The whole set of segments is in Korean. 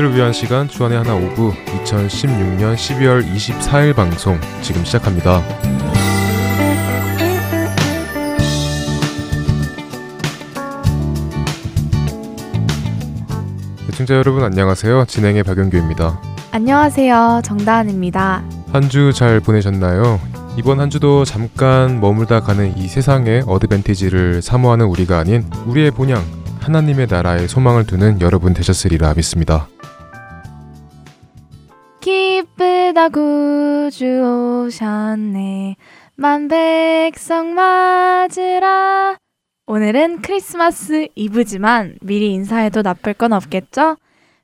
그대를 위한 시간 주안의 하나 오브 2016년 12월 24일 방송 지금 시작합니다. 시청자 여러분 안녕하세요. 진행의 박영규입니다. 안녕하세요. 정다은입니다. 한 주 잘 보내셨나요? 이번 한 주도 잠깐 머물다 가는 이 세상의 advantage를 사모하는 우리가 아닌 우리의 본향 하나님의 나라에 소망을 두는 여러분 되셨으리라 믿습니다. 기쁘다 구주 오셨네 만백성 맞으라 오늘은 크리스마스 이브지만 미리 인사해도 나쁠 건 없겠죠?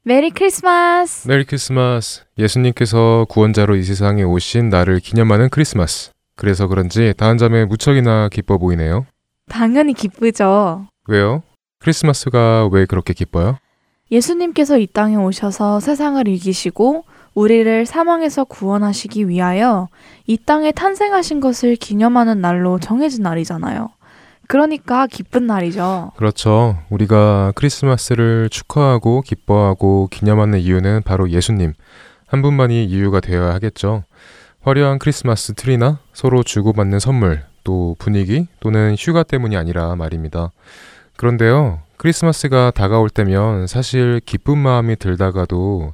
메리 크리스마스! 메리 크리스마스! 예수님께서 구원자로 이 세상에 오신 날을 기념하는 크리스마스. 그래서 그런지 다은 자매 무척이나 기뻐 보이네요. 당연히 기쁘죠. 왜요? 크리스마스가 왜 그렇게 기뻐요? 예수님께서 이 땅에 오셔서 세상을 이기시고 우리를 사망에서 구원하시기 위하여 이 땅에 탄생하신 것을 기념하는 날로 정해진 날이잖아요. 그러니까 기쁜 날이죠. 그렇죠. 우리가 크리스마스를 축하하고 기뻐하고 기념하는 이유는 바로 예수님 한 분만이 이유가 되어야 하겠죠. 화려한 크리스마스 트리나 서로 주고받는 선물, 또 분위기 또는 휴가 때문이 아니라 말입니다. 그런데요, 크리스마스가 다가올 때면 사실 기쁜 마음이 들다가도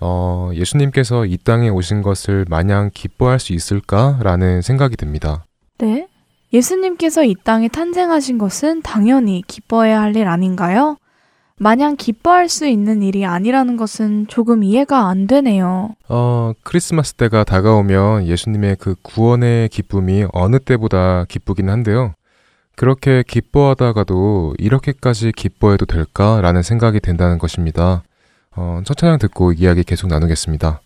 어, 예수님께서 이 땅에 오신 것을 마냥 기뻐할 수 있을까라는 생각이 듭니다. 네? 예수님께서 이 땅에 탄생하신 것은 당연히 기뻐해야 할 일 아닌가요? 마냥 기뻐할 수 있는 일이 아니라는 것은 조금 이해가 안 되네요. 어, 크리스마스 때가 다가오면 예수님의 그 구원의 기쁨이 어느 때보다 기쁘긴 한데요. 그렇게 기뻐하다가도 이렇게까지 기뻐해도 될까라는 생각이 든다는 것입니다. 어, 첫 찬양 듣고 이야기 계속 나누겠습니다.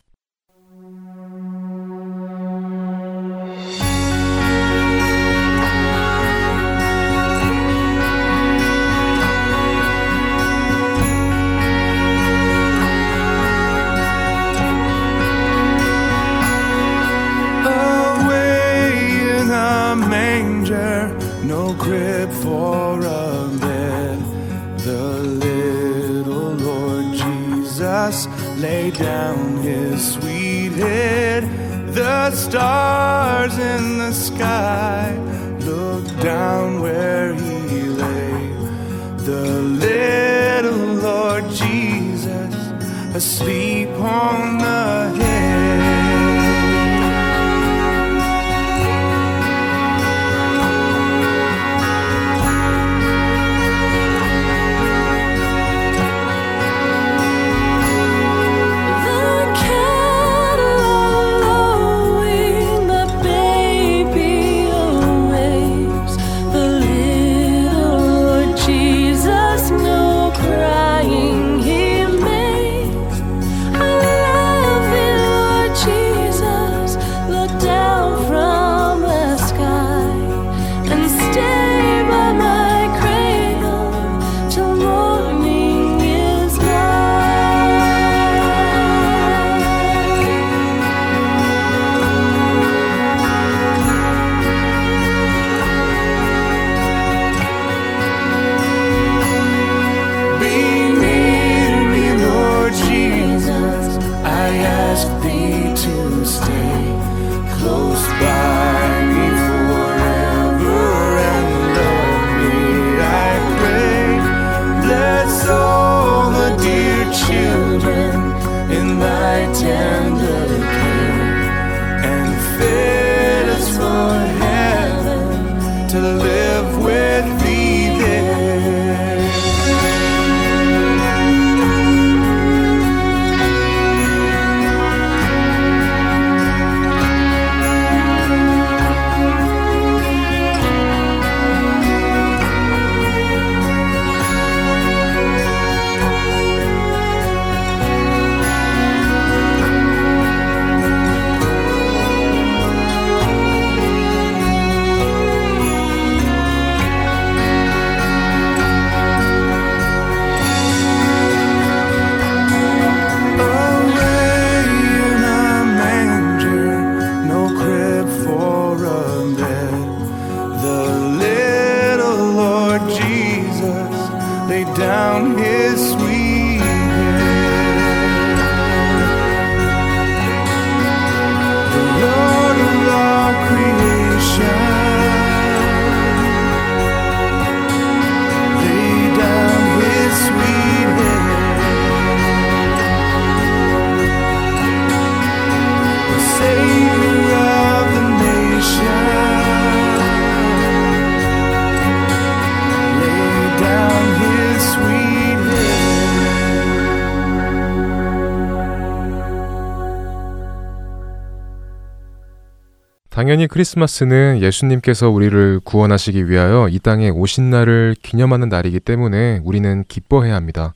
당연히 크리스마스는 예수님께서 우리를 구원하시기 위하여 이 땅에 오신 날을 기념하는 날이기 때문에 우리는 기뻐해야 합니다.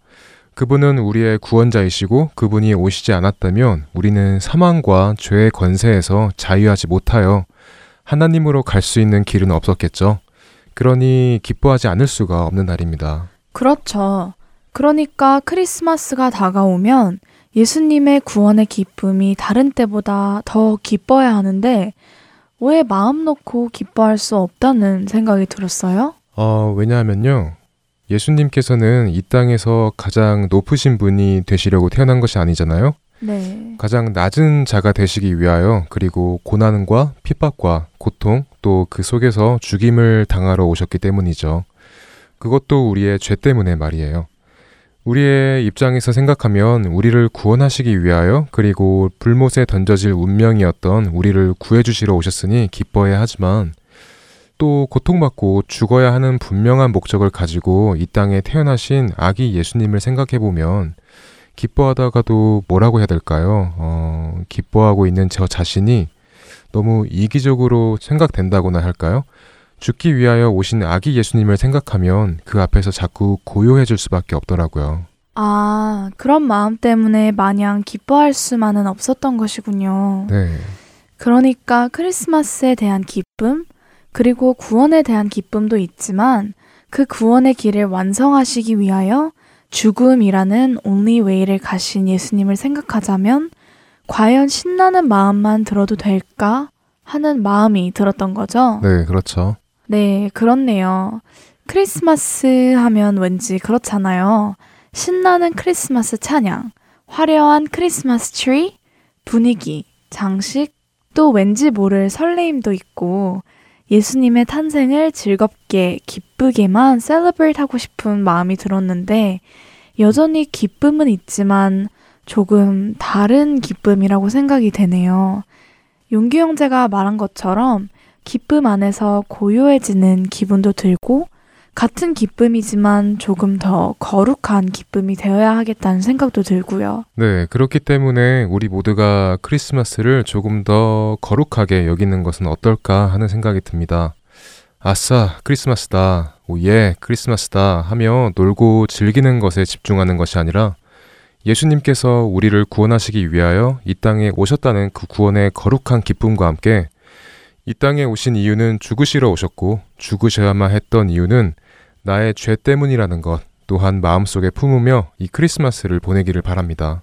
그분은 우리의 구원자이시고 그분이 오시지 않았다면 우리는 사망과 죄의 권세에서 자유하지 못하여 하나님으로 갈 수 있는 길은 없었겠죠. 그러니 기뻐하지 않을 수가 없는 날입니다. 그렇죠. 그러니까 크리스마스가 다가오면 예수님의 구원의 기쁨이 다른 때보다 더 기뻐야 하는데 왜 마음 놓고 기뻐할 수 없다는 생각이 들었어요? 어, 왜냐하면요. 예수님께서는 이 땅에서 가장 높으신 분이 되시려고 태어난 것이 아니잖아요. 네. 가장 낮은 자가 되시기 위하여 그리고 고난과 핍박과 고통 또 그 속에서 죽임을 당하러 오셨기 때문이죠. 그것도 우리의 죄 때문에 말이에요. 우리의 입장에서 생각하면 우리를 구원하시기 위하여 그리고 불못에 던져질 운명이었던 우리를 구해주시러 오셨으니 기뻐해야 하지만 또 고통받고 죽어야 하는 분명한 목적을 가지고 이 땅에 태어나신 아기 예수님을 생각해 보면 기뻐하다가도 뭐라고 해야 될까요? 어, 기뻐하고 있는 저 자신이 너무 이기적으로 생각된다고나 할까요? 죽기 위하여 오신 아기 예수님을 생각하면 그 앞에서 자꾸 고요해질 수밖에 없더라고요. 아, 그런 마음 때문에 마냥 기뻐할 수만은 없었던 것이군요. 네. 그러니까 크리스마스에 대한 기쁨, 그리고 구원에 대한 기쁨도 있지만 그 구원의 길을 완성하시기 위하여 죽음이라는 only way를 가신 예수님을 생각하자면 과연 신나는 마음만 들어도 될까 하는 마음이 들었던 거죠. 네, 그렇죠. 네, 그렇네요. 크리스마스 하면 왠지 그렇잖아요. 신나는 크리스마스 찬양, 화려한 크리스마스 트리, 분위기, 장식, 또 왠지 모를 설레임도 있고 예수님의 탄생을 즐겁게 기쁘게만 celebrate 하고 싶은 마음이 들었는데 여전히 기쁨은 있지만 조금 다른 기쁨이라고 생각이 되네요. 영규 형제가 말한 것처럼 기쁨 안에서 고요해지는 기분도 들고 같은 기쁨이지만 조금 더 거룩한 기쁨이 되어야 하겠다는 생각도 들고요. 네, 그렇기 때문에 우리 모두가 크리스마스를 조금 더 거룩하게 여기는 것은 어떨까 하는 생각이 듭니다. 아싸, 크리스마스다. 오예, 크리스마스다. 하며 놀고 즐기는 것에 집중하는 것이 아니라 예수님께서 우리를 구원하시기 위하여 이 땅에 오셨다는 그 구원의 거룩한 기쁨과 함께 이 땅에 오신 이유는 죽으시러 오셨고 죽으셔야만 했던 이유는 나의 죄 때문이라는 것 또한 마음속에 품으며 이 크리스마스를 보내기를 바랍니다.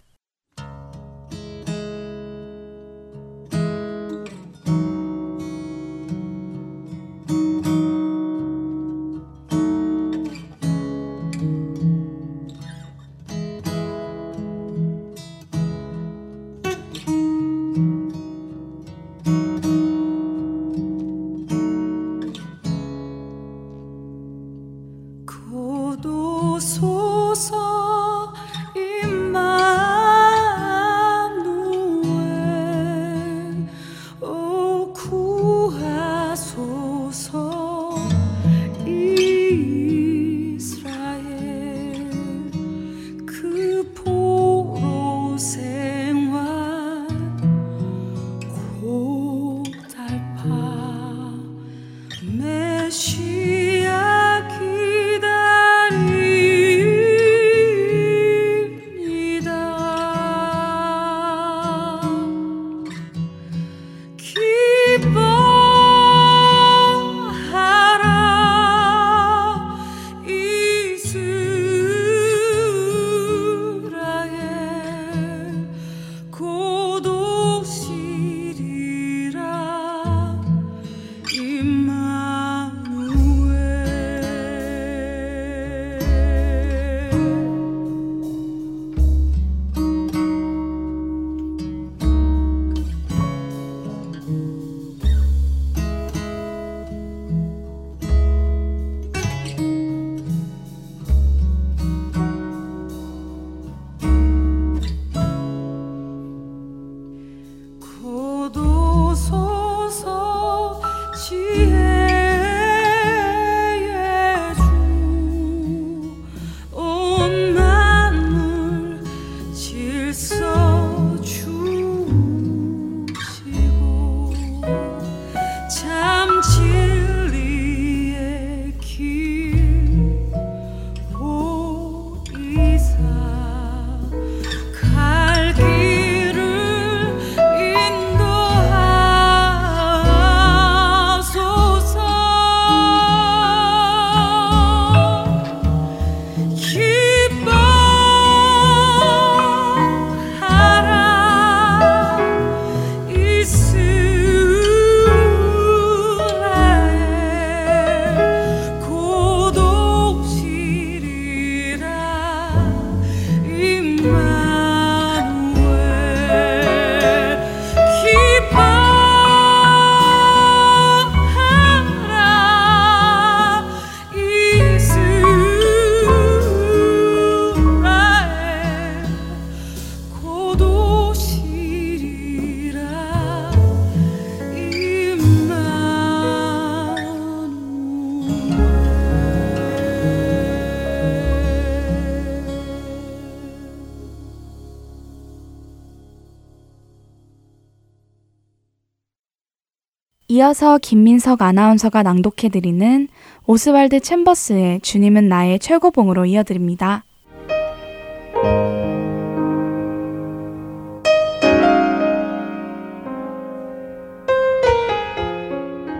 이어서 김민석 아나운서가 낭독해드리는 오스왈드 챔버스의 주님은 나의 최고봉으로 이어드립니다.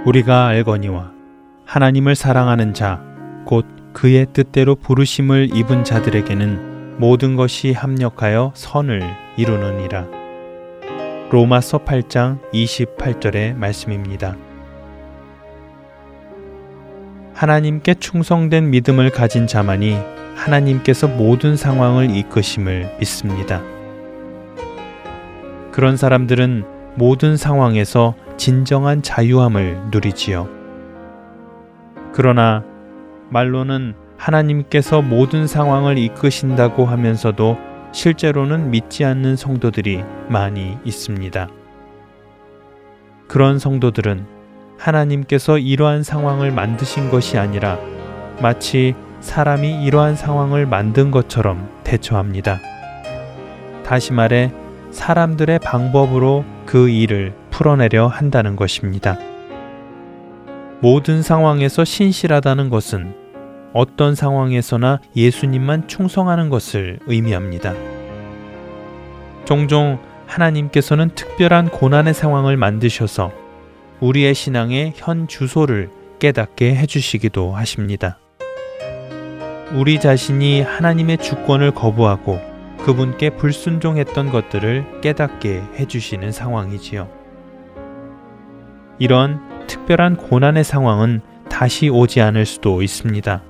우리가 알거니와 하나님을 사랑하는 자, 곧 그의 뜻대로 부르심을 입은 자들에게는 모든 것이 합력하여 선을 이루느니라. 로마서 8장 28절의 말씀입니다. 하나님께 충성된 믿음을 가진 자만이 하나님께서 모든 상황을 이끄심을 믿습니다. 그런 사람들은 모든 상황에서 진정한 자유함을 누리지요. 그러나 말로는 하나님께서 모든 상황을 이끄신다고 하면서도 실제로는 믿지 않는 성도들이 많이 있습니다. 그런 성도들은 하나님께서 이러한 상황을 만드신 것이 아니라 마치 사람이 이러한 상황을 만든 것처럼 대처합니다. 다시 말해 사람들의 방법으로 그 일을 풀어내려 한다는 것입니다. 모든 상황에서 신실하다는 것은 어떤 상황에서나 예수님만 충성하는 것을 의미합니다. 종종 하나님께서는 특별한 고난의 상황을 만드셔서 우리의 신앙의 현 주소를 깨닫게 해주시기도 하십니다. 우리 자신이 하나님의 주권을 거부하고 그분께 불순종했던 것들을 깨닫게 해주시는 상황이지요. 이런 특별한 고난의 상황은 다시 오지 않을 수도 있습니다.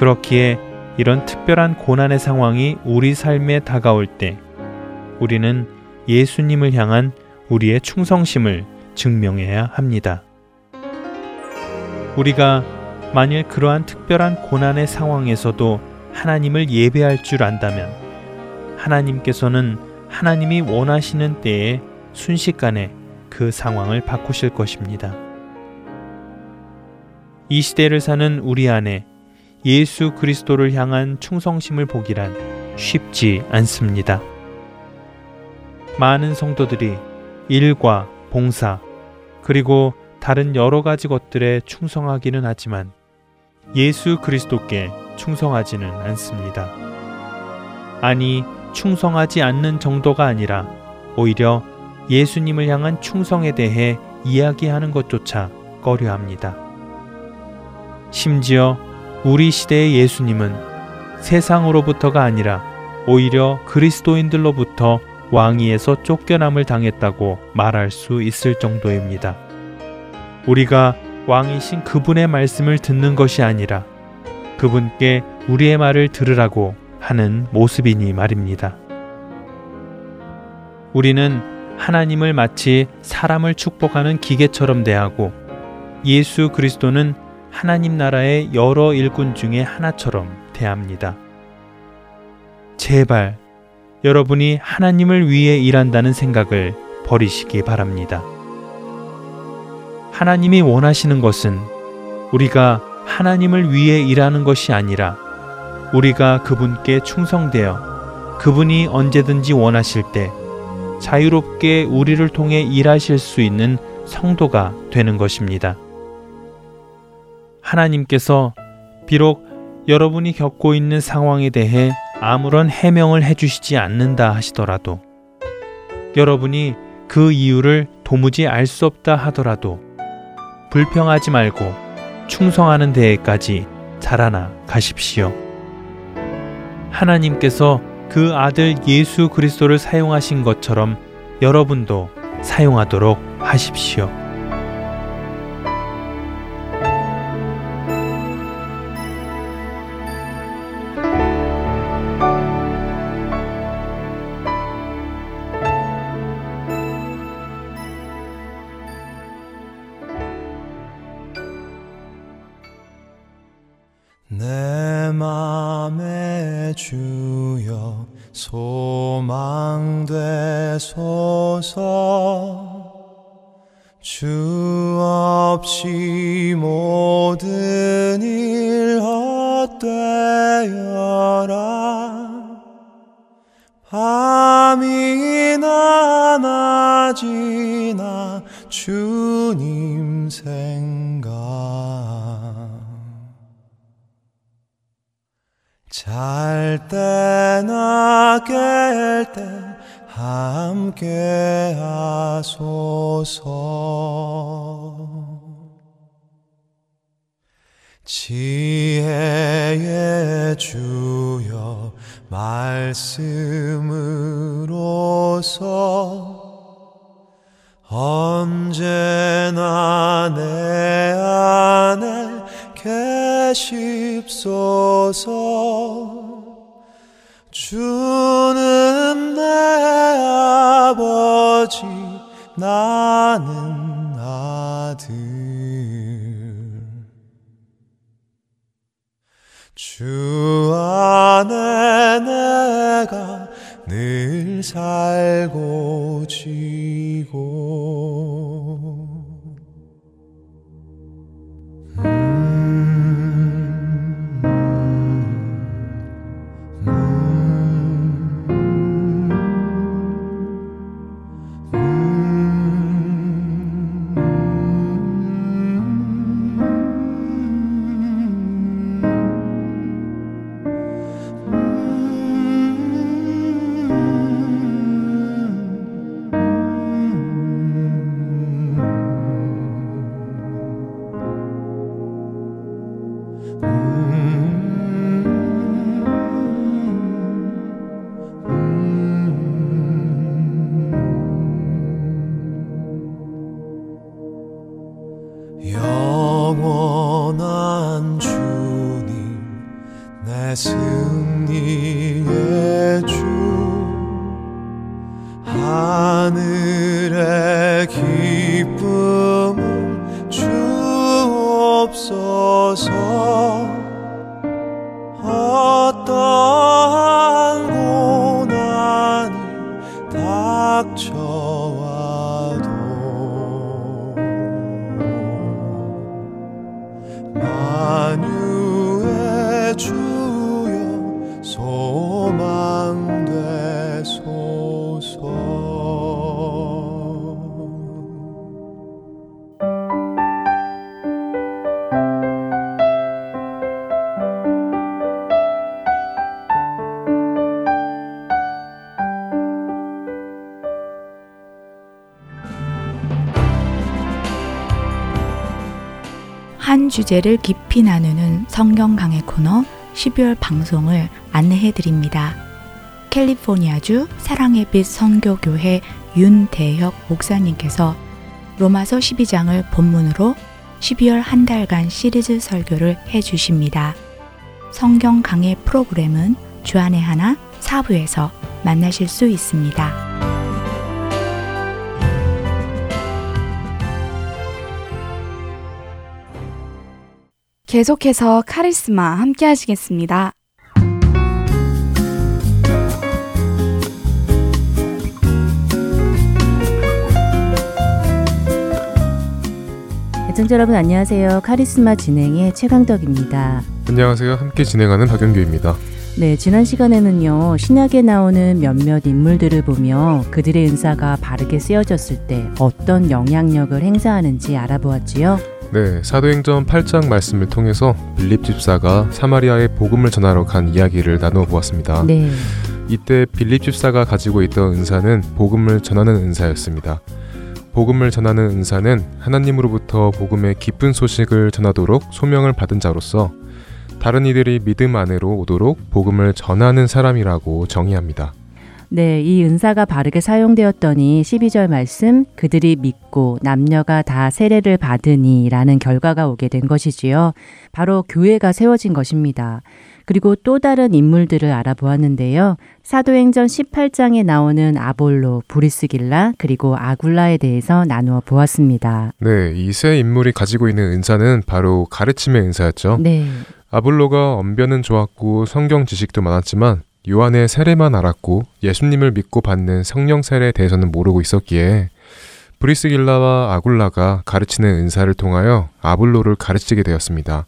그렇기에 이런 특별한 고난의 상황이 우리 삶에 다가올 때 우리는 예수님을 향한 우리의 충성심을 증명해야 합니다. 우리가 만일 그러한 특별한 고난의 상황에서도 하나님을 예배할 줄 안다면 하나님께서는 하나님이 원하시는 때에 순식간에 그 상황을 바꾸실 것입니다. 이 시대를 사는 우리 안에 예수 그리스도를 향한 충성심을 보기란 쉽지 않습니다. 많은 성도들이 일과 봉사, 그리고 다른 여러 가지 것들에 충성하기는 하지만 예수 그리스도께 충성하지는 않습니다. 아니, 충성하지 않는 정도가 아니라 오히려 예수님을 향한 충성에 대해 이야기하는 것조차 꺼려 합니다. 심지어 우리 시대의 예수님은 세상으로부터가 아니라 오히려 그리스도인들로부터 왕위에서 쫓겨남을 당했다고 말할 수 있을 정도입니다. 우리가 왕이신 그분의 말씀을 듣는 것이 아니라 그분께 우리의 말을 들으라고 하는 모습이니 말입니다. 우리는 하나님을 마치 사람을 축복하는 기계처럼 대하고 예수 그리스도는 하나님 나라의 여러 일꾼 중에 하나처럼 대합니다. 제발 여러분이 하나님을 위해 일한다는 생각을 버리시기 바랍니다. 하나님이 원하시는 것은 우리가 하나님을 위해 일하는 것이 아니라 우리가 그분께 충성되어 그분이 언제든지 원하실 때 자유롭게 우리를 통해 일하실 수 있는 성도가 되는 것입니다. 하나님께서 비록 여러분이 겪고 있는 상황에 대해 아무런 해명을 해주시지 않는다 하시더라도 여러분이 그 이유를 도무지 알 수 없다 하더라도 불평하지 말고 충성하는 데에까지 자라나 가십시오. 하나님께서 그 아들 예수 그리스도를 사용하신 것처럼 여러분도 사용하도록 하십시오. 모든 일 헛되어라. 밤 밤이나 낮이나 주님 생각. 잘 때나 깰 때 함께 하소서 지혜의 주여 말씀으로서 언제나 내 안에 계십소서. 주는 내 아버지 나는 주 안에 내가 늘 살고 지고 주제를 깊이 나누는 성경 강의 코너 12월 방송을 안내해 드립니다. 캘리포니아주 사랑의 빛 선교교회 윤대혁 목사님께서 로마서 12장을 본문으로 12월 한 달간 시리즈 설교를 해 주십니다. 성경 강의 프로그램은 주안의 하나 사부에서 만나실 수 있습니다. 계속해서 카리스마 함께 하시겠습니다. 애청자 여러분 안녕하세요. 카리스마 진행의 최강덕입니다. 안녕하세요. 함께 진행하는 박영규입니다. 네, 지난 시간에는요. 신약에 나오는 몇몇 인물들을 보며 그들의 은사가 바르게 쓰여졌을 때 어떤 영향력을 행사하는지 알아보았지요. 네, 사도행전 8장 말씀을 통해서 빌립 집사가 사마리아에 복음을 전하러 간 이야기를 나누어 보았습니다. 네. 이때 빌립 집사가 가지고 있던 은사는 복음을 전하는 은사였습니다. 복음을 전하는 은사는 하나님으로부터 복음의 기쁜 소식을 전하도록 소명을 받은 자로서 다른 이들이 믿음 안으로 오도록 복음을 전하는 사람이라고 정의합니다. 네, 이 은사가 바르게 사용되었더니 12절 말씀 그들이 믿고 남녀가 다 세례를 받으니라는 결과가 오게 된 것이지요. 바로 교회가 세워진 것입니다. 그리고 또 다른 인물들을 알아보았는데요. 사도행전 18장에 나오는 아볼로, 브리스길라, 그리고 아굴라에 대해서 나누어 보았습니다. 네, 이 세 인물이 가지고 있는 은사는 바로 가르침의 은사였죠. 네. 아볼로가 언변은 좋았고 성경 지식도 많았지만 요한의 세례만 알았고 예수님을 믿고 받는 성령 세례에 대해서는 모르고 있었기에 브리스길라와 아굴라가 가르치는 은사를 통하여 아볼로를 가르치게 되었습니다.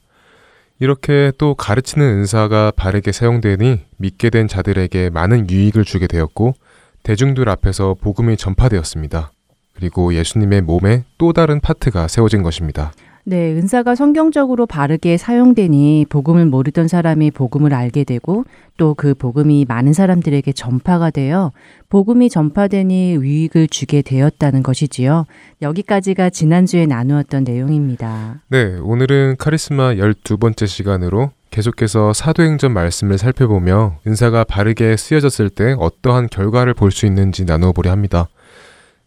이렇게 또 가르치는 은사가 바르게 사용되니 믿게 된 자들에게 많은 유익을 주게 되었고 대중들 앞에서 복음이 전파되었습니다. 그리고 예수님의 몸에 또 다른 파트가 세워진 것입니다. 네, 은사가 성경적으로 바르게 사용되니 복음을 모르던 사람이 복음을 알게 되고 또 그 복음이 많은 사람들에게 전파가 되어 복음이 전파되니 유익을 주게 되었다는 것이지요. 여기까지가 지난주에 나누었던 내용입니다. 네, 오늘은 카리스마 12번째 시간으로 계속해서 사도행전 말씀을 살펴보며 은사가 바르게 쓰여졌을 때 어떠한 결과를 볼 수 있는지 나누어 보려 합니다.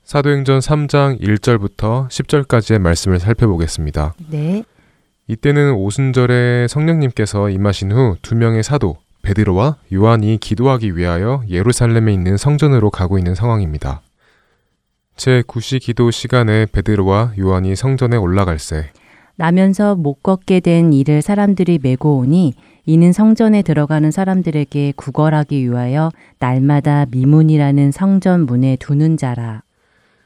사도행전 3장 1절부터 10절까지의 말씀을 살펴보겠습니다. 네. 이때는 오순절에 성령님께서 임하신 후 두 명의 사도 베드로와 요한이 기도하기 위하여 예루살렘에 있는 성전으로 가고 있는 상황입니다. 제 9시 기도 시간에 베드로와 요한이 성전에 올라갈새 나면서 못 걷게 된 이를 사람들이 메고 오니 이는 성전에 들어가는 사람들에게 구걸하기 위하여 날마다 미문이라는 성전 문에 두는 자라.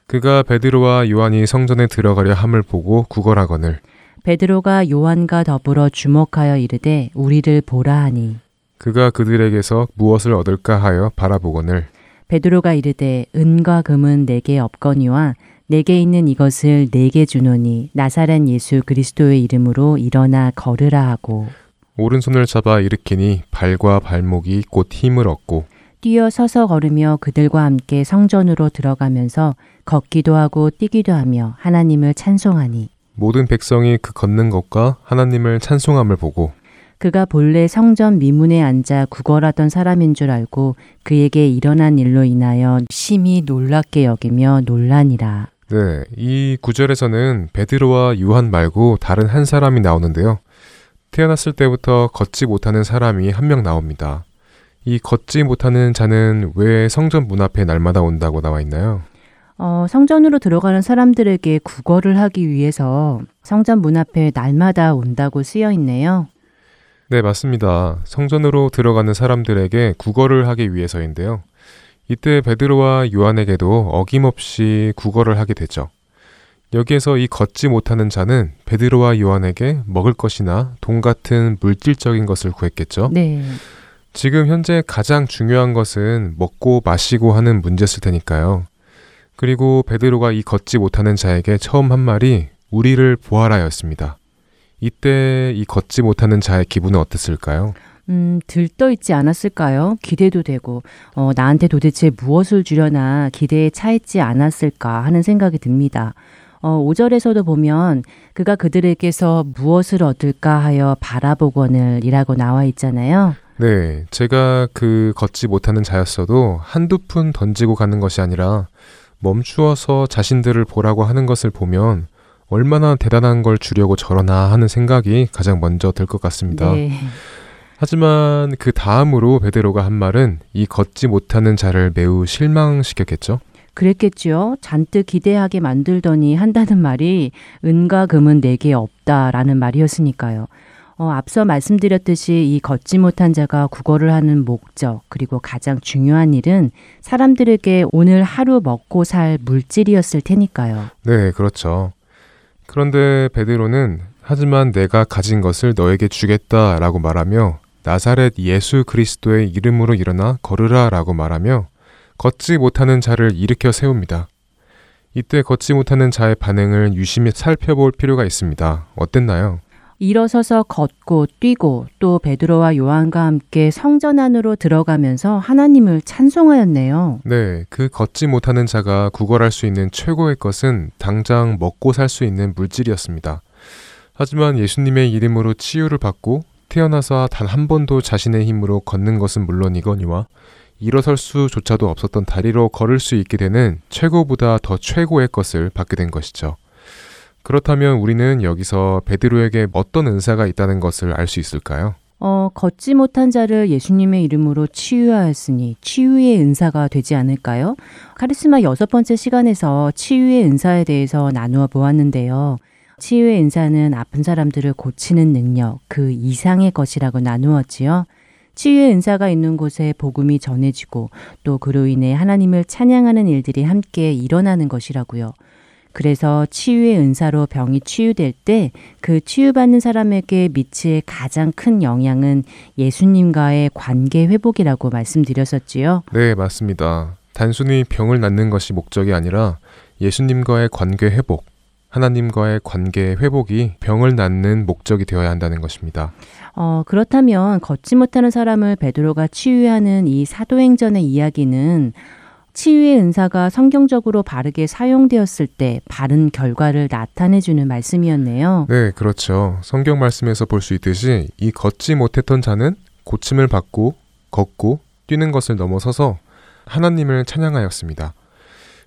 그가 베드로와 요한이 성전에 들어가려 함을 보고 구걸하거늘 베드로가 요한과 더불어 주목하여 이르되 우리를 보라 하니. 그가 그들에게서 무엇을 얻을까 하여 바라보거늘 베드로가 이르되 은과 금은 내게 없거니와 내게 있는 이것을 내게 주노니 나사렛 예수 그리스도의 이름으로 일어나 걸으라 하고. 오른손을 잡아 일으키니 발과 발목이 곧 힘을 얻고 뛰어 서서 걸으며 그들과 함께 성전으로 들어가면서 걷기도 하고 뛰기도 하며 하나님을 찬송하니 모든 백성이 그 걷는 것과 하나님을 찬송함을 보고 그가 본래 성전 미문에 앉아 구걸하던 사람인 줄 알고 그에게 일어난 일로 인하여 심히 놀랍게 여기며 놀라니라. 네, 이 구절에서는 베드로와 요한 말고 다른 한 사람이 나오는데요. 태어났을 때부터 걷지 못하는 사람이 한 명 나옵니다. 이 걷지 못하는 자는 왜 성전 문 앞에 날마다 온다고 나와 있나요? 어, 성전으로 들어가는 사람들에게 구걸을 하기 위해서 성전 문 앞에 날마다 온다고 쓰여 있네요. 네, 맞습니다. 성전으로 들어가는 사람들에게 구걸을 하기 위해서인데요. 이때 베드로와 요한에게도 어김없이 구걸을 하게 되죠. 여기에서 이 걷지 못하는 자는 베드로와 요한에게 먹을 것이나 돈 같은 물질적인 것을 구했겠죠. 네. 지금 현재 가장 중요한 것은 먹고 마시고 하는 문제였을 테니까요. 그리고 베드로가 이 걷지 못하는 자에게 처음 한 말이 우리를 보아라였습니다. 이때 이 걷지 못하는 자의 기분은 어땠을까요? 음, 들떠 있지 않았을까요? 기대도 되고, 어, 나한테 도대체 무엇을 주려나 기대에 차있지 않았을까 하는 생각이 듭니다. 어, 5절에서도 보면 그가 그들에게서 무엇을 얻을까 하여 바라보거늘 이라고 나와 있잖아요. 네, 제가 그 걷지 못하는 자였어도 한두 푼 던지고 가는 것이 아니라 멈추어서 자신들을 보라고 하는 것을 보면 얼마나 대단한 걸 주려고 저러나 하는 생각이 가장 먼저 들 것 같습니다. 네. 하지만 그 다음으로 베드로가 한 말은 이 걷지 못하는 자를 매우 실망시켰겠죠. 그랬겠지요. 잔뜩 기대하게 만들더니 한다는 말이 은과 금은 내게 없다라는 말이었으니까요. 어, 앞서 말씀드렸듯이 이 걷지 못한 자가 구걸을 하는 목적, 그리고 가장 중요한 일은 사람들에게 오늘 하루 먹고 살 물질이었을 테니까요. 네, 그렇죠. 그런데 베드로는 하지만 내가 가진 것을 너에게 주겠다라고 말하며 나사렛 예수 그리스도의 이름으로 일어나 걸으라라고 말하며 걷지 못하는 자를 일으켜 세웁니다. 이때 걷지 못하는 자의 반응을 유심히 살펴볼 필요가 있습니다. 어땠나요? 일어서서 걷고 뛰고 또 베드로와 요한과 함께 성전 안으로 들어가면서 하나님을 찬송하였네요. 네, 그 걷지 못하는 자가 구걸할 수 있는 최고의 것은 당장 먹고 살 수 있는 물질이었습니다. 하지만 예수님의 이름으로 치유를 받고 태어나서 단 한 번도 자신의 힘으로 걷는 것은 물론이거니와 일어설 수조차도 없었던 다리로 걸을 수 있게 되는 최고보다 더 최고의 것을 받게 된 것이죠. 그렇다면 우리는 여기서 베드로에게 어떤 은사가 있다는 것을 알 수 있을까요? 어, 걷지 못한 자를 예수님의 이름으로 치유하였으니 치유의 은사가 되지 않을까요? 카리스마 여섯 번째 시간에서 치유의 은사에 대해서 나누어 보았는데요. 치유의 은사는 아픈 사람들을 고치는 능력, 그 이상의 것이라고 나누었지요. 치유의 은사가 있는 곳에 복음이 전해지고 또 그로 인해 하나님을 찬양하는 일들이 함께 일어나는 것이라고요. 그래서 치유의 은사로 병이 치유될 때 그 치유받는 사람에게 미칠 가장 큰 영향은 예수님과의 관계 회복이라고 말씀드렸었지요. 네, 맞습니다. 단순히 병을 낫는 것이 목적이 아니라 예수님과의 관계 회복, 하나님과의 관계 회복이 병을 낫는 목적이 되어야 한다는 것입니다. 어, 그렇다면 걷지 못하는 사람을 베드로가 치유하는 이 사도행전의 이야기는 치유의 은사가 성경적으로 바르게 사용되었을 때 바른 결과를 나타내주는 말씀이었네요. 네, 그렇죠. 성경 말씀에서 볼 수 있듯이 이 걷지 못했던 자는 고침을 받고 걷고 뛰는 것을 넘어서서 하나님을 찬양하였습니다.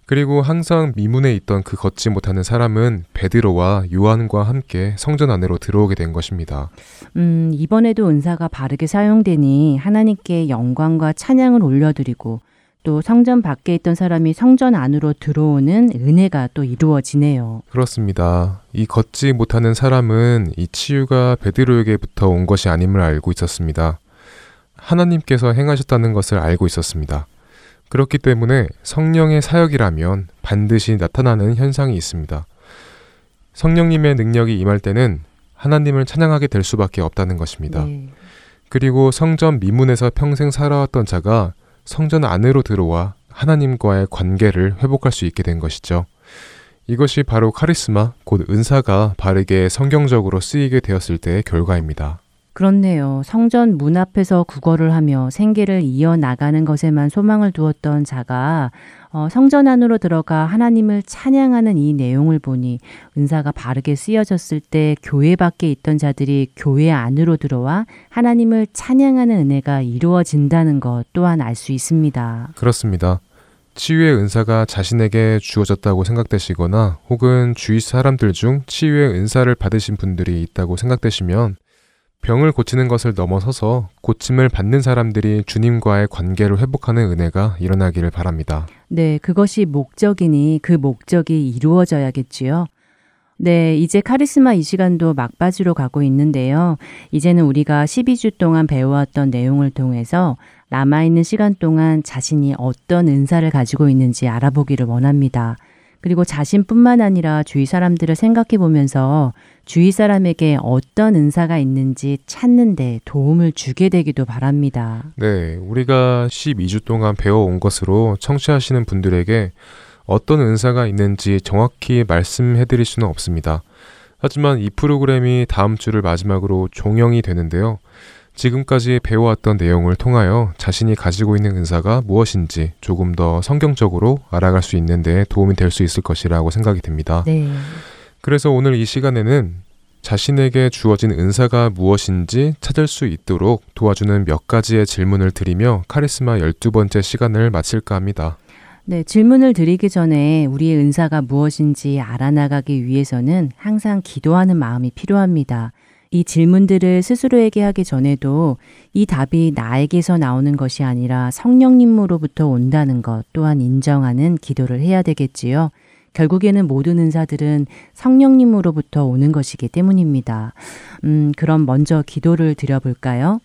그리고 항상 미문에 있던 그 걷지 못하는 사람은 베드로와 요한과 함께 성전 안으로 들어오게 된 것입니다. 음, 이번에도 은사가 바르게 사용되니 하나님께 영광과 찬양을 올려드리고 또 성전 밖에 있던 사람이 성전 안으로 들어오는 은혜가 또 이루어지네요. 그렇습니다. 이 걷지 못하는 사람은 이 치유가 베드로에게부터 온 것이 아님을 알고 있었습니다. 하나님께서 행하셨다는 것을 알고 있었습니다. 그렇기 때문에 성령의 사역이라면 반드시 나타나는 현상이 있습니다. 성령님의 능력이 임할 때는 하나님을 찬양하게 될 수밖에 없다는 것입니다. 네. 그리고 성전 미문에서 평생 살아왔던 자가 성전 안으로 들어와 하나님과의 관계를 회복할 수 있게 된 것이죠. 이것이 바로 카리스마, 곧 은사가 바르게 성경적으로 쓰이게 되었을 때의 결과입니다. 그렇네요. 성전 문 앞에서 구걸을 하며 생계를 이어나가는 것에만 소망을 두었던 자가 어, 성전 안으로 들어가 하나님을 찬양하는 이 내용을 보니 은사가 바르게 쓰여졌을 때 교회 밖에 있던 자들이 교회 안으로 들어와 하나님을 찬양하는 은혜가 이루어진다는 것 또한 알 수 있습니다. 그렇습니다. 치유의 은사가 자신에게 주어졌다고 생각되시거나 혹은 주위 사람들 중 치유의 은사를 받으신 분들이 있다고 생각되시면 병을 고치는 것을 넘어서서 고침을 받는 사람들이 주님과의 관계를 회복하는 은혜가 일어나기를 바랍니다. 네, 그것이 목적이니 그 목적이 이루어져야겠지요. 네, 이제 카리스마 이 시간도 막바지로 가고 있는데요. 이제는 우리가 12주 동안 배워왔던 내용을 통해서 남아있는 시간 동안 자신이 어떤 은사를 가지고 있는지 알아보기를 원합니다. 그리고 자신뿐만 아니라 주위 사람들을 생각해 보면서 주위 사람에게 어떤 은사가 있는지 찾는데 도움을 주게 되기도 바랍니다. 네, 우리가 12주 동안 배워온 것으로 청취하시는 분들에게 어떤 은사가 있는지 정확히 말씀해 드릴 수는 없습니다. 하지만 이 프로그램이 다음 주를 마지막으로 종영이 되는데요. 지금까지 배워왔던 내용을 통하여 자신이 가지고 있는 은사가 무엇인지 조금 더 성경적으로 알아갈 수 있는데 도움이 될 수 있을 것이라고 생각이 듭니다. 네. 그래서 오늘 이 시간에는 자신에게 주어진 은사가 무엇인지 찾을 수 있도록 도와주는 몇 가지의 질문을 드리며 카리스마 12번째 시간을 마칠까 합니다. 네, 질문을 드리기 전에 우리의 은사가 무엇인지 알아나가기 위해서는 항상 기도하는 마음이 필요합니다. 이 질문들을 스스로에게 하기 전에도 이 답이 나에게서 나오는 것이 아니라 성령님으로부터 온다는 것 또한 인정하는 기도를 해야 되겠지요. 결국에는 모든 은사들은 성령님으로부터 오는 것이기 때문입니다. 음, 그럼 먼저 기도를 드려볼까요?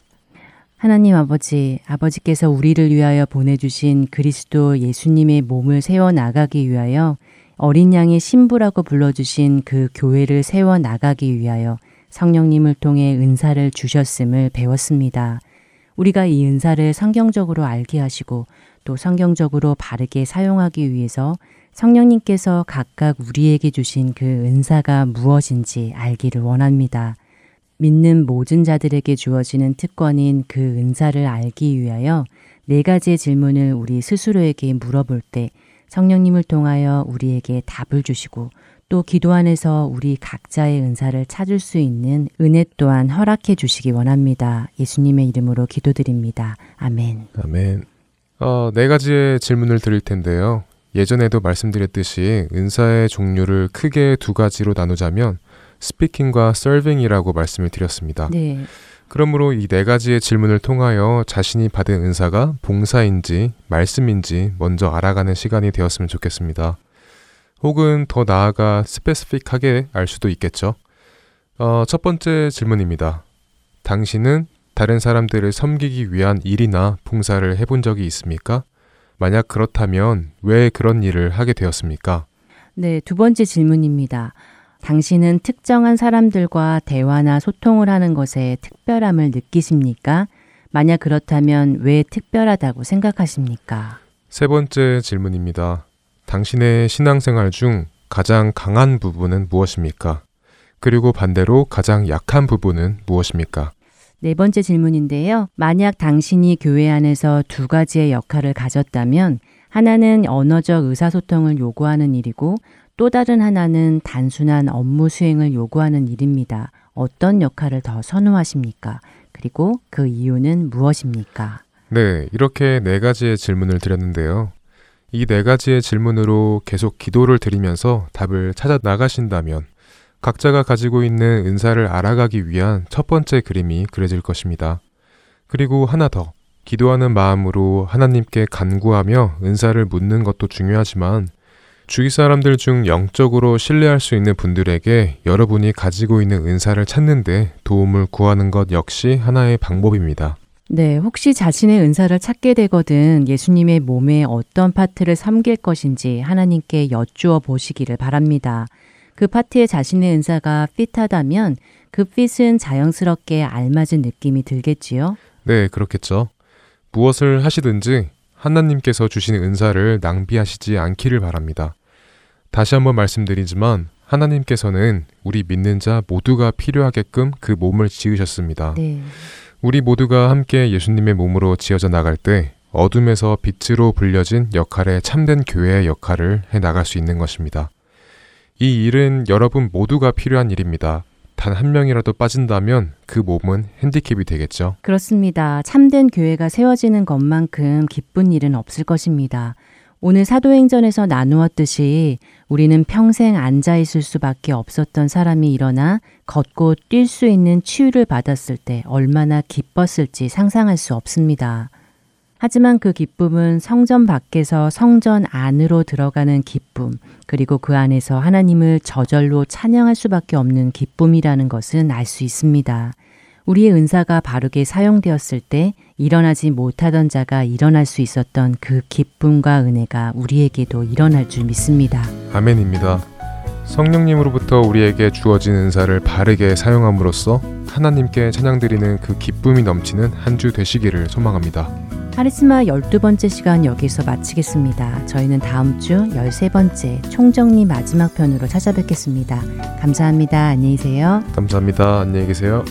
하나님 아버지, 아버지께서 우리를 위하여 보내주신 그리스도 예수님의 몸을 세워나가기 위하여 어린 양의 신부라고 불러주신 그 교회를 세워나가기 위하여 성령님을 통해 은사를 주셨음을 배웠습니다. 우리가 이 은사를 성경적으로 알게 하시고 또 성경적으로 바르게 사용하기 위해서 성령님께서 각각 우리에게 주신 그 은사가 무엇인지 알기를 원합니다. 믿는 모든 자들에게 주어지는 특권인 그 은사를 알기 위하여 네 가지의 질문을 우리 스스로에게 물어볼 때 성령님을 통하여 우리에게 답을 주시고 또 기도 안에서 우리 각자의 은사를 찾을 수 있는 은혜 또한 허락해 주시기 원합니다. 예수님의 이름으로 기도드립니다. 아멘. 아멘. 어, 네 가지의 질문을 드릴 텐데요. 예전에도 말씀드렸듯이 은사의 종류를 크게 두 가지로 나누자면 스피킹과 서빙이라고 말씀을 드렸습니다. 네. 그러므로 이 네 가지의 질문을 통하여 자신이 받은 은사가 봉사인지 말씀인지 먼저 알아가는 시간이 되었으면 좋겠습니다. 혹은 더 나아가 스페시픽하게 알 수도 있겠죠. 어, 첫 번째 질문입니다. 당신은 다른 사람들을 섬기기 위한 일이나 봉사를 해본 적이 있습니까? 만약 그렇다면 왜 그런 일을 하게 되었습니까? 네, 두 번째 질문입니다. 당신은 특정한 사람들과 대화나 소통을 하는 것에 특별함을 느끼십니까? 만약 그렇다면 왜 특별하다고 생각하십니까? 세 번째 질문입니다. 당신의 신앙생활 중 가장 강한 부분은 무엇입니까? 그리고 반대로 가장 약한 부분은 무엇입니까? 네 번째 질문인데요. 만약 당신이 교회 안에서 두 가지의 역할을 가졌다면 하나는 언어적 의사소통을 요구하는 일이고 또 다른 하나는 단순한 업무 수행을 요구하는 일입니다. 어떤 역할을 더 선호하십니까? 그리고 그 이유는 무엇입니까? 네, 이렇게 네 가지의 질문을 드렸는데요. 이 네 가지의 질문으로 계속 기도를 드리면서 답을 찾아 나가신다면 각자가 가지고 있는 은사를 알아가기 위한 첫 번째 그림이 그려질 것입니다. 그리고 하나 더. 기도하는 마음으로 하나님께 간구하며 은사를 묻는 것도 중요하지만 주위 사람들 중 영적으로 신뢰할 수 있는 분들에게 여러분이 가지고 있는 은사를 찾는데 도움을 구하는 것 역시 하나의 방법입니다. 네, 혹시 자신의 은사를 찾게 되거든 예수님의 몸에 어떤 파트를 섬길 것인지 하나님께 여쭈어 보시기를 바랍니다. 그 파트에 자신의 은사가 핏하다면 그 핏은 자연스럽게 알맞은 느낌이 들겠지요. 네, 그렇겠죠. 무엇을 하시든지 하나님께서 주신 은사를 낭비하시지 않기를 바랍니다. 다시 한번 말씀드리지만 하나님께서는 우리 믿는 자 모두가 필요하게끔 그 몸을 지으셨습니다. 네. 우리 모두가 함께 예수님의 몸으로 지어져 나갈 때 어둠에서 빛으로 불려진 역할의 참된 교회의 역할을 해 나갈 수 있는 것입니다. 이 일은 여러분 모두가 필요한 일입니다. 단 한 명이라도 빠진다면 그 몸은 핸디캡이 되겠죠. 그렇습니다. 참된 교회가 세워지는 것만큼 기쁜 일은 없을 것입니다. 오늘 사도행전에서 나누었듯이 우리는 평생 앉아 있을 수밖에 없었던 사람이 일어나 걷고 뛸 수 있는 치유를 받았을 때 얼마나 기뻤을지 상상할 수 없습니다. 하지만 그 기쁨은 성전 밖에서 성전 안으로 들어가는 기쁨, 그리고 그 안에서 하나님을 저절로 찬양할 수밖에 없는 기쁨이라는 것은 알 수 있습니다. 우리의 은사가 바르게 사용되었을 때 일어나지 못하던 자가 일어날 수 있었던 그 기쁨과 은혜가 우리에게도 일어날 줄 믿습니다. 아멘입니다. 성령님으로부터 우리에게 주어진 은사를 바르게 사용함으로써 하나님께 찬양드리는 그 기쁨이 넘치는 한 주 되시기를 소망합니다. 카리스마 12번째 시간 여기서 마치겠습니다. 저희는 다음 주 13번째 총정리 마지막 편으로 찾아뵙겠습니다. 감사합니다. 안녕히 계세요. 감사합니다. 안녕히 계세요.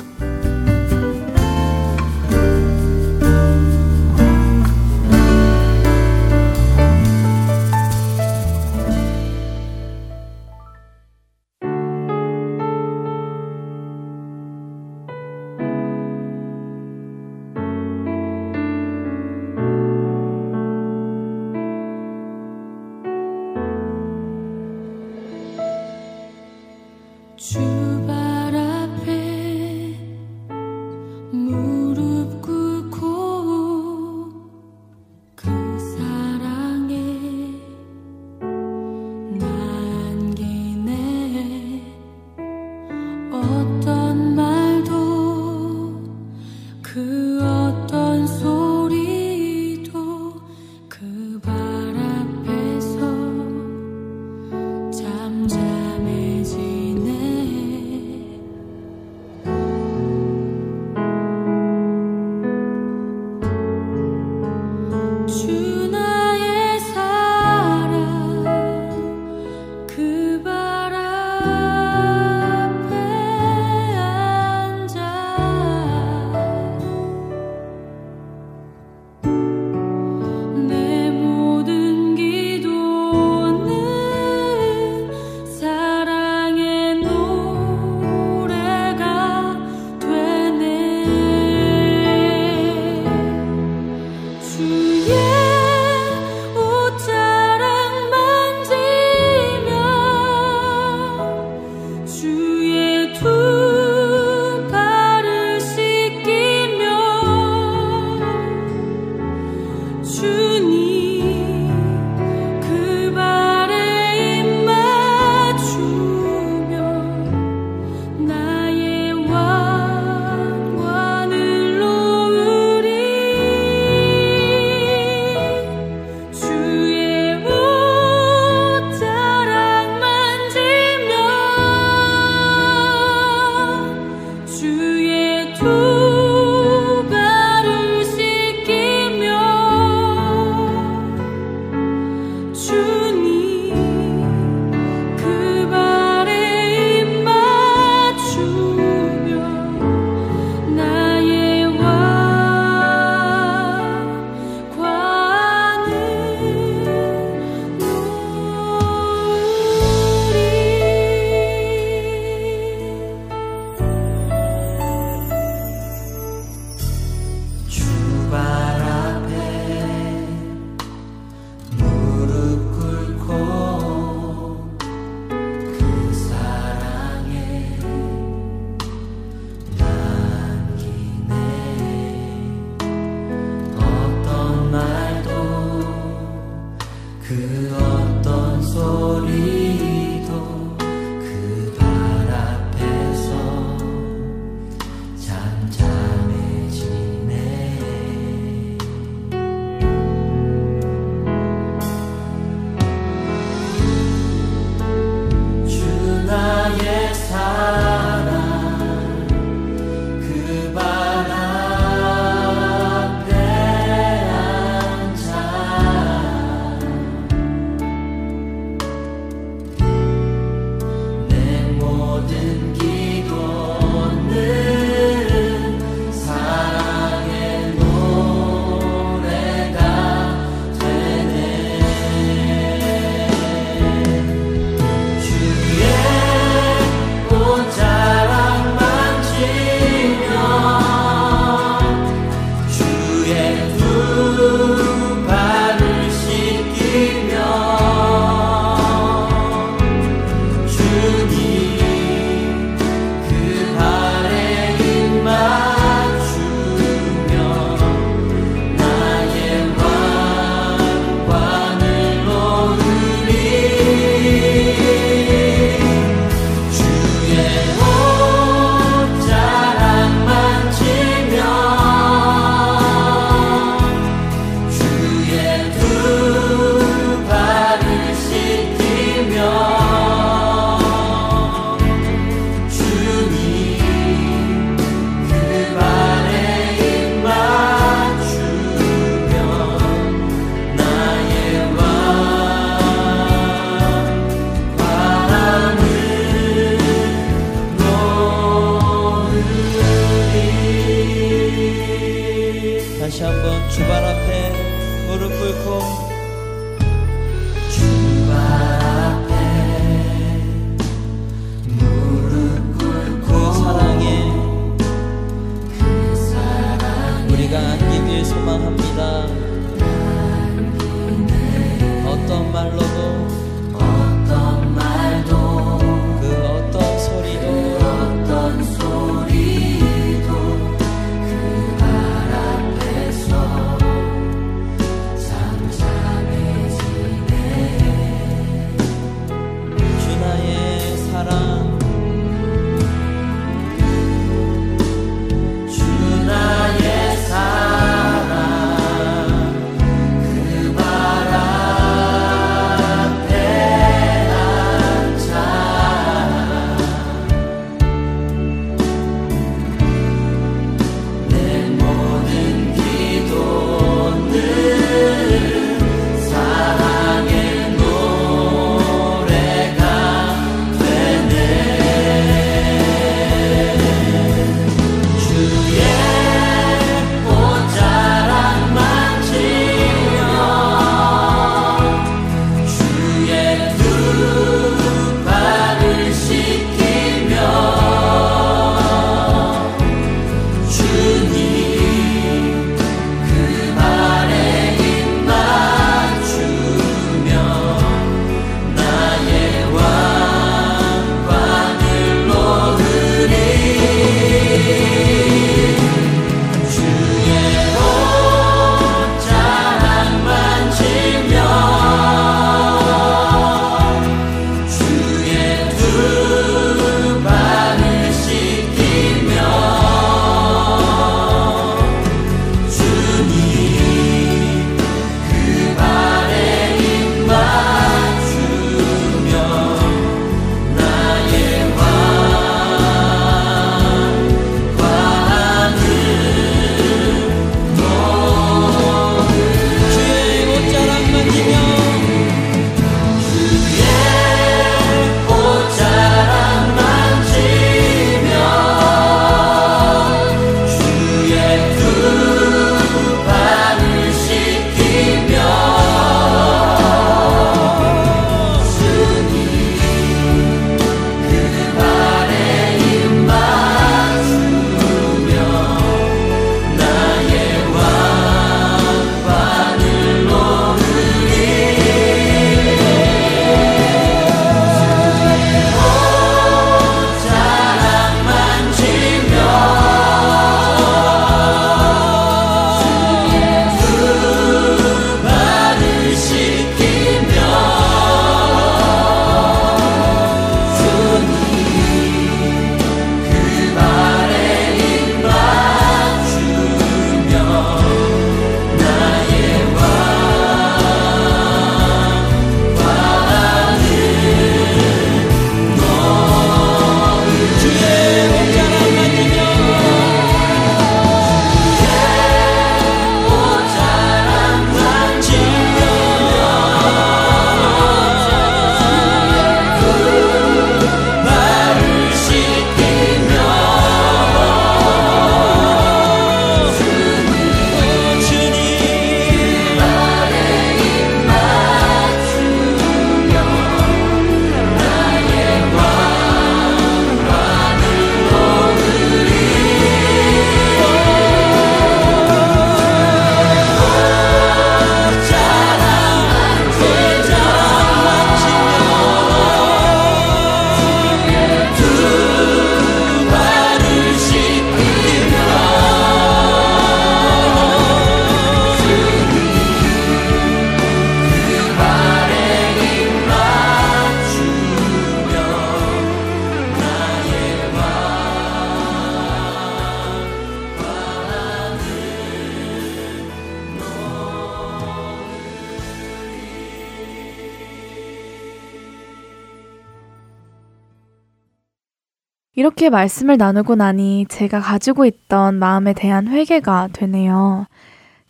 이렇게 말씀을 나누고 나니 제가 가지고 있던 마음에 대한 회개가 되네요.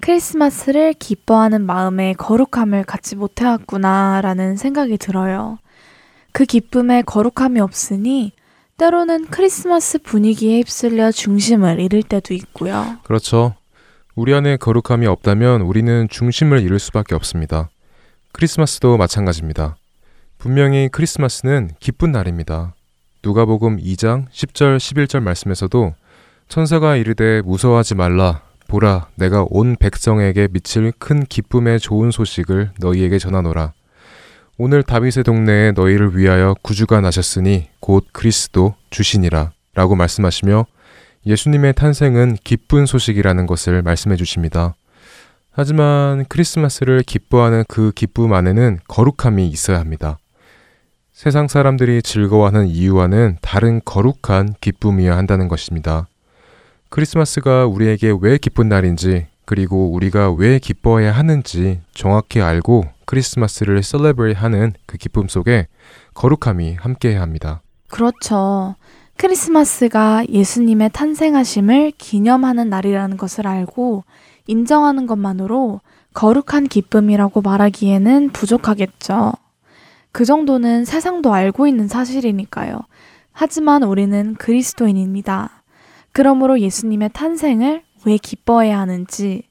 크리스마스를 기뻐하는 마음에 거룩함을 갖지 못해왔구나 라는 생각이 들어요. 그 기쁨에 거룩함이 없으니 때로는 크리스마스 분위기에 휩쓸려 중심을 잃을 때도 있고요. 그렇죠. 우리 안에 거룩함이 없다면 우리는 중심을 잃을 수밖에 없습니다. 크리스마스도 마찬가지입니다. 분명히 크리스마스는 기쁜 날입니다. 누가복음 2장 10절 11절 말씀에서도 천사가 이르되 무서워하지 말라 보라 내가 온 백성에게 미칠 큰 기쁨의 좋은 소식을 너희에게 전하노라 오늘 다윗의 동네에 너희를 위하여 구주가 나셨으니 곧 그리스도 주시니라 라고 말씀하시며 예수님의 탄생은 기쁜 소식이라는 것을 말씀해 주십니다. 하지만 크리스마스를 기뻐하는 그 기쁨 안에는 거룩함이 있어야 합니다. 세상 사람들이 즐거워하는 이유와는 다른 거룩한 기쁨이어야 한다는 것입니다. 크리스마스가 우리에게 왜 기쁜 날인지 그리고 우리가 왜 기뻐해야 하는지 정확히 알고 크리스마스를 셀레브레이트 하는 그 기쁨 속에 거룩함이 함께해야 합니다. 그렇죠. 크리스마스가 예수님의 탄생하심을 기념하는 날이라는 것을 알고 인정하는 것만으로 거룩한 기쁨이라고 말하기에는 부족하겠죠. 그 정도는 세상도 알고 있는 사실이니까요. 하지만 우리는 그리스도인입니다. 그러므로 예수님의 탄생을 왜 기뻐해야 하는지,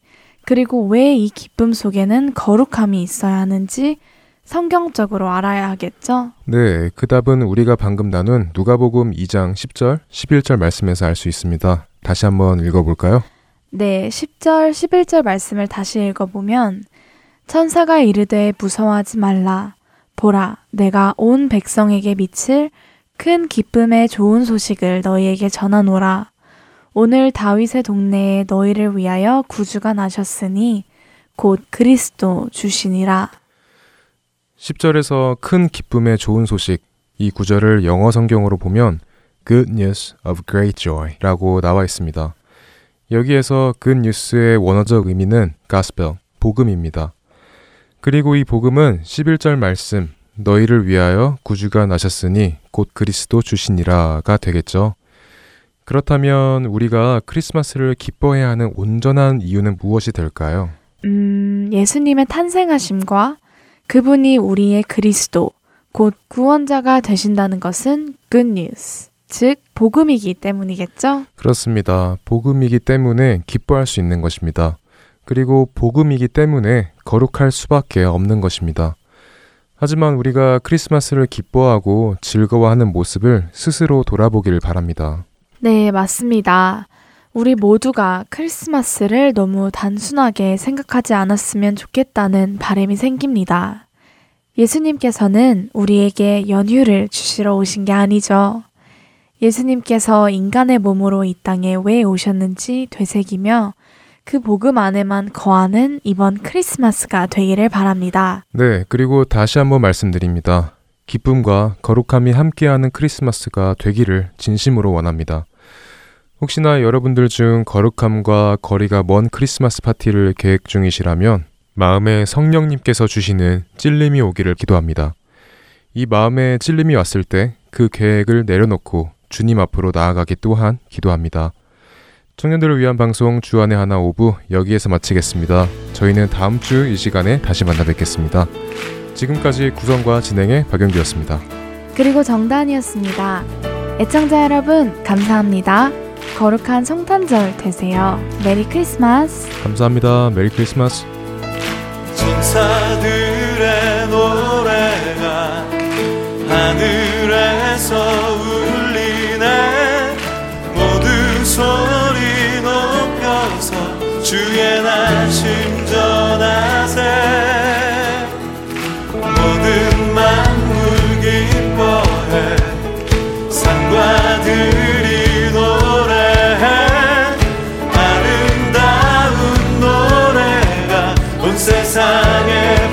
그리고 왜 이 기쁨 속에는 거룩함이 있어야 하는지 성경적으로 알아야 하겠죠? 네, 그 답은 우리가 방금 나눈 누가복음 2장 10절, 11절 말씀에서 알 수 있습니다. 다시 한번 읽어볼까요? 네, 10절, 11절 말씀을 다시 읽어보면 천사가 이르되 무서워하지 말라. 보라, 내가 온 백성에게 미칠 큰 기쁨의 좋은 소식을 너희에게 전하노라. 오늘 다윗의 동네에 너희를 위하여 구주가 나셨으니 곧 그리스도 주시니라. 10절에서 큰 기쁨의 좋은 소식 이 구절을 영어 성경으로 보면 Good News of Great Joy 라고 나와 있습니다. 여기에서 Good News의 원어적 의미는 Gospel, 복음입니다. 그리고 이 복음은 11절 말씀 너희를 위하여 구주가 나셨으니 곧 그리스도 주시니라가 되겠죠. 그렇다면 우리가 크리스마스를 기뻐해야 하는 온전한 이유는 무엇이 될까요? 음, 예수님의 탄생하심과 그분이 우리의 그리스도, 곧 구원자가 되신다는 것은 good news, 즉 복음이기 때문이겠죠? 그렇습니다. 복음이기 때문에 기뻐할 수 있는 것입니다. 그리고 복음이기 때문에 거룩할 수밖에 없는 것입니다. 하지만 우리가 크리스마스를 기뻐하고 즐거워하는 모습을 스스로 돌아보길 바랍니다. 네, 맞습니다. 우리 모두가 크리스마스를 너무 단순하게 생각하지 않았으면 좋겠다는 바람이 생깁니다. 예수님께서는 우리에게 연휴를 주시러 오신 게 아니죠. 예수님께서 인간의 몸으로 이 땅에 왜 오셨는지 되새기며 그 복음 안에만 거하는 이번 크리스마스가 되기를 바랍니다. 네, 그리고 다시 한번 말씀드립니다. 기쁨과 거룩함이 함께하는 크리스마스가 되기를 진심으로 원합니다. 혹시나 여러분들 중 거룩함과 거리가 먼 크리스마스 파티를 계획 중이시라면 마음에 성령님께서 주시는 찔림이 오기를 기도합니다. 이 마음에 찔림이 왔을 때 그 계획을 내려놓고 주님 앞으로 나아가기 또한 기도합니다. 청년들을 위한 방송 주안의 하나 오부 여기에서 마치겠습니다. 저희는 다음 주 이 시간에 다시 만나 뵙겠습니다. 지금까지 구성과 진행의 박영규였습니다. 그리고 정단이었습니다. 애청자 여러분, 감사합니다. 거룩한 성탄절 되세요. 메리 크리스마스! 감사합니다. 메리 크리스마스. 천사들의 노래가 하늘에서 높여서 주의 나심 전하세. 모든 만물 기뻐해. 산과 들이 노래해. 아름다운 노래가 온 세상에